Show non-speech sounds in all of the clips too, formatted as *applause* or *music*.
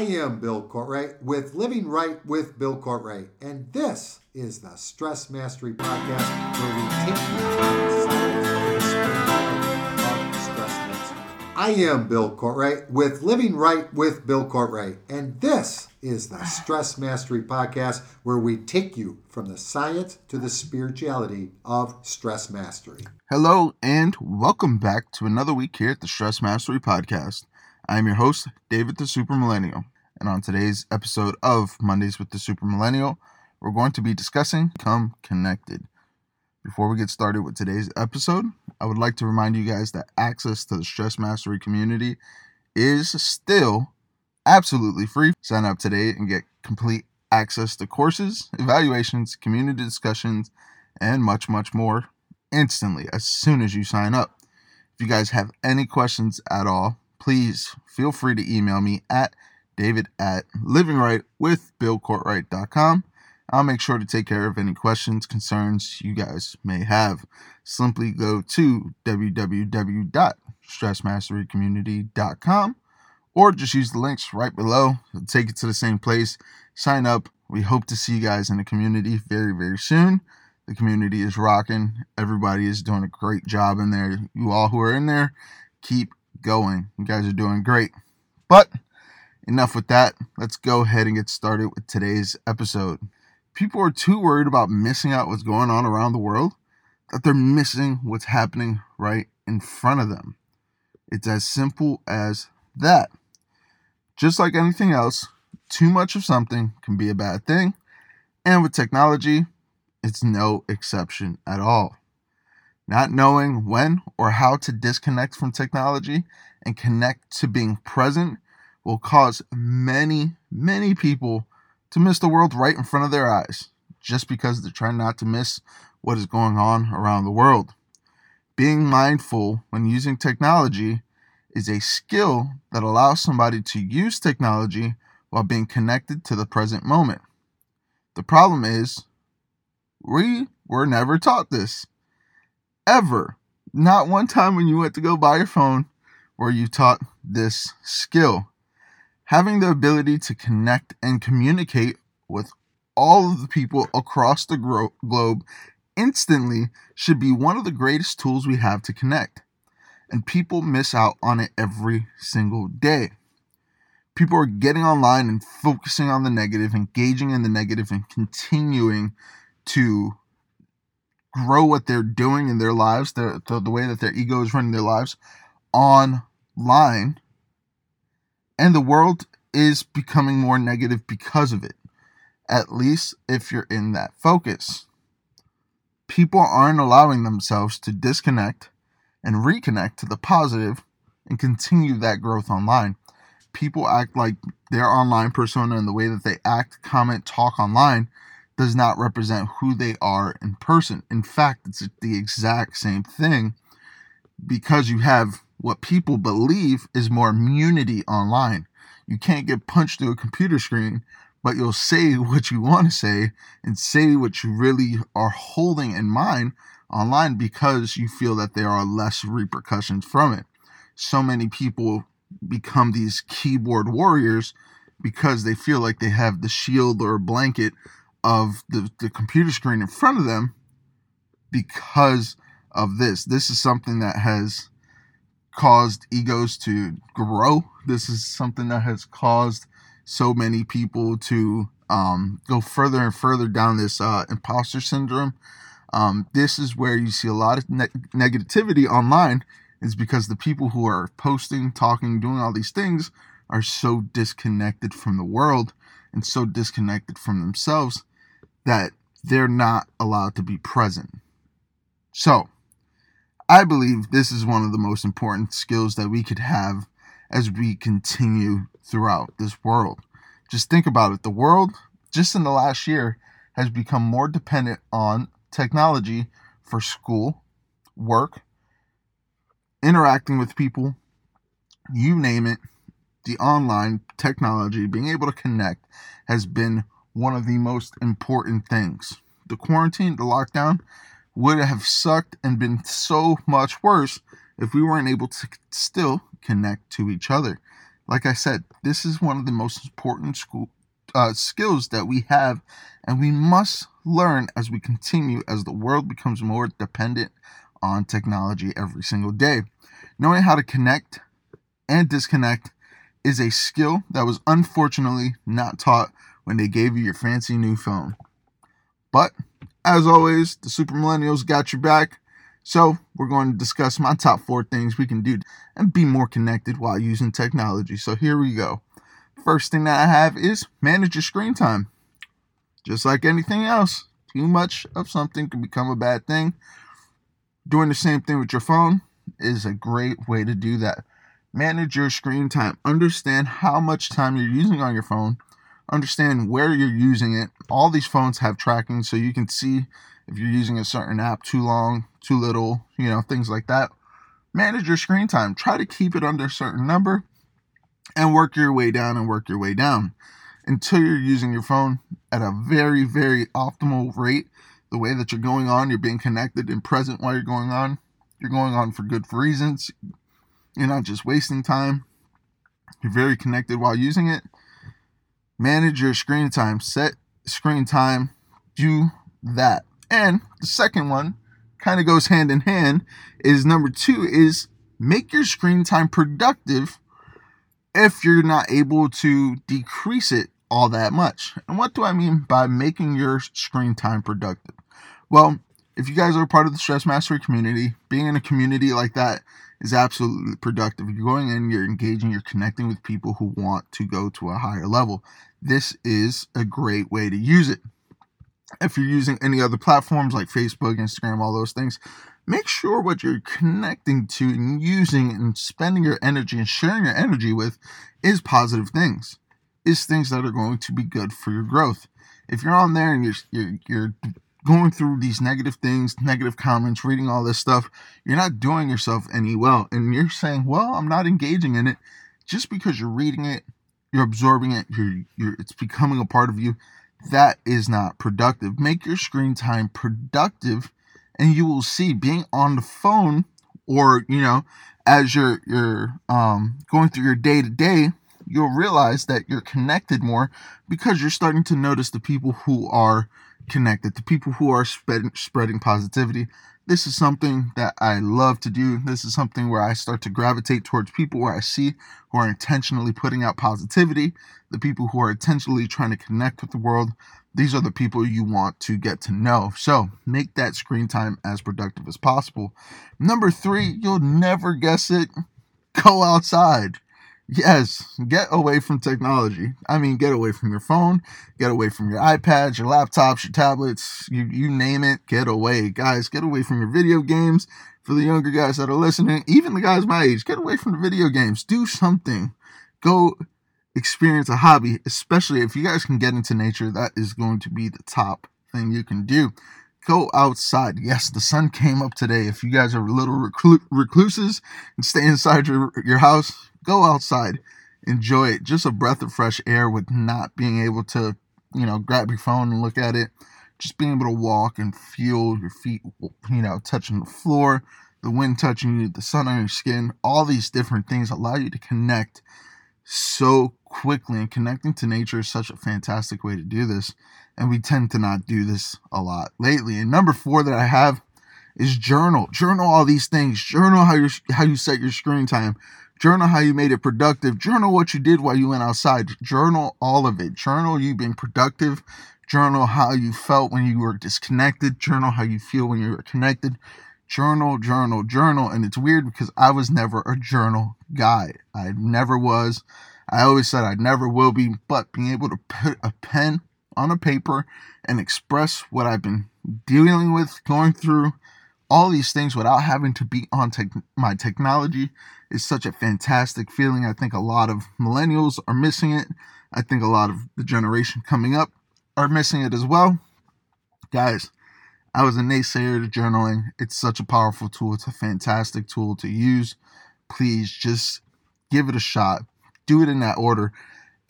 I am Bill Cortright with Living Right with Bill Cortright, and this is the Stress Mastery Podcast where we take the science of stress mastery. I am Bill Cortright with Living Right with Bill Cortright, and this is the Stress Mastery Podcast where we take you from the science to the spirituality of stress mastery. Hello, and welcome back to another week here at the Stress Mastery Podcast. I am your host, David the Super Millennial, and on today's episode of Mondays with the Super Millennial, we're going to be discussing Come Connected. Before we get started with today's episode, I would like to remind you guys that access to the Stress Mastery community is still absolutely free. Sign up today and get complete access to courses, evaluations, community discussions, and much, much more instantly as soon as you sign up. If you guys have any questions at all, please feel free to email me at david at livingrightwithbillcortright.com. I'll make sure to take care of any questions, concerns you guys may have. Simply go to www.stressmasterycommunity.com or just use the links right below. It'll take you to the same place. Sign up. We hope to see you guys in the community very, very soon. The community is rocking. Everybody is doing a great job in there. You all who are in there, keep going. You guys are doing great. But enough with that. Let's go ahead and get started with today's episode. People are too worried about missing out what's going on around the world that they're missing what's happening right in front of them. It's as simple as that. Just like anything else, too much of something can be a bad thing. And with technology, it's no exception at all. Not knowing when or how to disconnect from technology and connect to being present will cause many, many people to miss the world right in front of their eyes just because they're trying not to miss what is going on around the world. Being mindful when using technology is a skill that allows somebody to use technology while being connected to the present moment. The problem is, we were never taught this. Ever. Not one time when you went to go buy your phone were you taught this skill. Having the ability to connect and communicate with all of the people across the gro- globe instantly should be one of the greatest tools we have to connect. And people miss out on it every single day. People are getting online and focusing on the negative, engaging in the negative, and continuing to grow what they're doing in their lives, the, the, the way that their ego is running their lives online. And the world is becoming more negative because of it, at least if you're in that focus. People aren't allowing themselves to disconnect and reconnect to the positive and continue that growth online. People act like their online persona and the way that they act, comment, talk online does not represent who they are in person. In fact, it's the exact same thing because you have what people believe is more immunity online. You can't get punched through a computer screen, but you'll say *laughs* what you want to say and say what you really are holding in mind online because you feel that there are less repercussions from it. So many people become these keyboard warriors because they feel like they have the shield or blanket of the, the computer screen in front of them because of this. This is something that has caused egos to grow. This is something that has caused so many people to um, go further and further down this uh, imposter syndrome. Um, this is where you see a lot of ne- negativity online, is because the people who are posting, talking, doing all these things are so disconnected from the world and so disconnected from themselves that they're not allowed to be present. So, I believe this is one of the most important skills that we could have as we continue throughout this world. Just think about it. The world, just in the last year, has become more dependent on technology for school, work, interacting with people, you name it. The online technology, being able to connect, has been one of the most important things. The quarantine, the lockdown, would have sucked and been so much worse if we weren't able to still connect to each other. Like I said, this is one of the most important school uh, skills that we have, and we must learn as we continue as the world becomes more dependent on technology every single day. Knowing how to connect and disconnect is a skill that was unfortunately not taught when they gave you your fancy new phone. But as always, the super millennials got your back. So, we're going to discuss my top four things we can do and be more connected while using technology. So, here we go. First thing that I have is manage your screen time. Just like anything else, too much of something can become a bad thing. Doing the same thing with your phone is a great way to do that. Manage your screen time. Understand how much time you're using on your phone. Understand where you're using it. All these phones have tracking so you can see if you're using a certain app too long, too little, you know, things like that. Manage your screen time. Try to keep it under a certain number and work your way down and work your way down until you're using your phone at a very, very optimal rate. The way that you're going on, you're being connected and present while you're going on. You're going on for good reasons. You're not just wasting time. You're very connected while using it. Manage your screen time. Set screen time. Do that. And the second one kind of goes hand in hand is number two is make your screen time productive if you're not able to decrease it all that much. And what do I mean by making your screen time productive? Well, if you guys are part of the Stress Mastery community, being in a community like that is absolutely productive. You're going in, you're engaging, you're connecting with people who want to go to a higher level. This is a great way to use it. If you're using any other platforms like Facebook, Instagram, all those things, make sure what you're connecting to and using and spending your energy and sharing your energy with is positive things, is things that are going to be good for your growth. If you're on there and you're you're, you're going through these negative things, negative comments, reading all this stuff, you're not doing yourself any well. And you're saying, well, I'm not engaging in it. Just because you're reading it, you're absorbing it, you're, you're it's becoming a part of you. That is not productive. Make your screen time productive and you will see being on the phone or you know as you're you're um, going through your day to day you'll realize that you're connected more because you're starting to notice the people who are connected to people who are spreading spreading positivity this is something that I love to do. This is something where I start to gravitate towards people where I see who are intentionally putting out positivity, the people who are intentionally trying to connect with the world, these are the people you want to get to know. So make that screen time as productive as possible. Number three, you'll never guess it go outside. Yes, get away from technology. I mean, get away from your phone, get away from your iPads, your laptops, your tablets, you, you name it, get away. Guys, get away from your video games. For the younger guys that are listening, even the guys my age, get away from the video games. Do something. Go experience a hobby, especially if you guys can get into nature, that is going to be the top thing you can do. Go outside. Yes, the sun came up today. If you guys are little reclu- recluses and stay inside your, your house, go outside. Enjoy it. Just a breath of fresh air with not being able to, you know, grab your phone and look at it. Just being able to walk and feel your feet, you know, touching the floor, the wind touching you, the sun on your skin. All these different things allow you to connect so quickly and connecting to nature is such a fantastic way to do this and we tend to not do this a lot lately and number four that i have is journal journal all these things journal how you how you set your screen time journal how you made it productive. Journal what you did while you went outside. Journal all of it. Journal you being productive. Journal how you felt when you were disconnected. Journal how you feel when you were connected. Journal journal journal. And it's weird because i was never a journal guy. I never was. I always said I never will be, but being able to put a pen on a paper and express what I've been dealing with, going through, all these things without having to be on te- my technology is such a fantastic feeling. I think a lot of millennials are missing it. I think a lot of the generation coming up are missing it as well. Guys, I was a naysayer to journaling. It's such a powerful tool. It's a fantastic tool to use. Please just give it a shot do it in that order.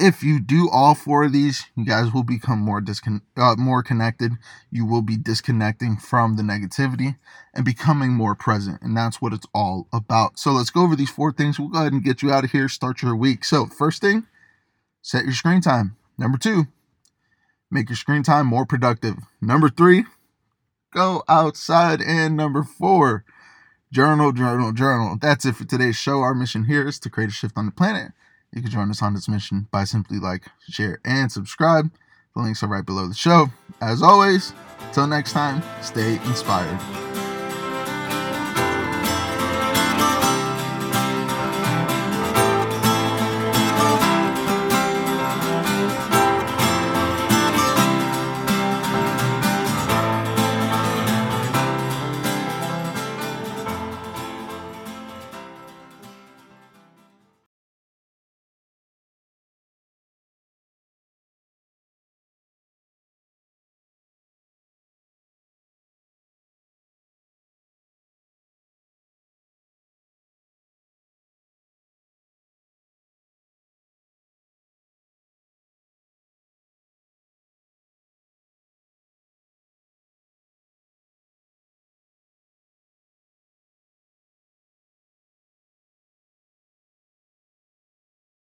If you do all four of these, you guys will become more discon- uh, more connected. You will be disconnecting from the negativity and becoming more present, and that's what it's all about. So let's go over these four things. We'll go ahead and get you out of here. Start your week. So first thing, set your screen time. Number two, make your screen time more productive. Number three, go outside. And number four, journal, journal, journal. That's it for today's show. Our mission here is to create a shift on the planet you can join us on this mission by simply like, share, and subscribe. The links are right below the show. As always, until next time, stay inspired.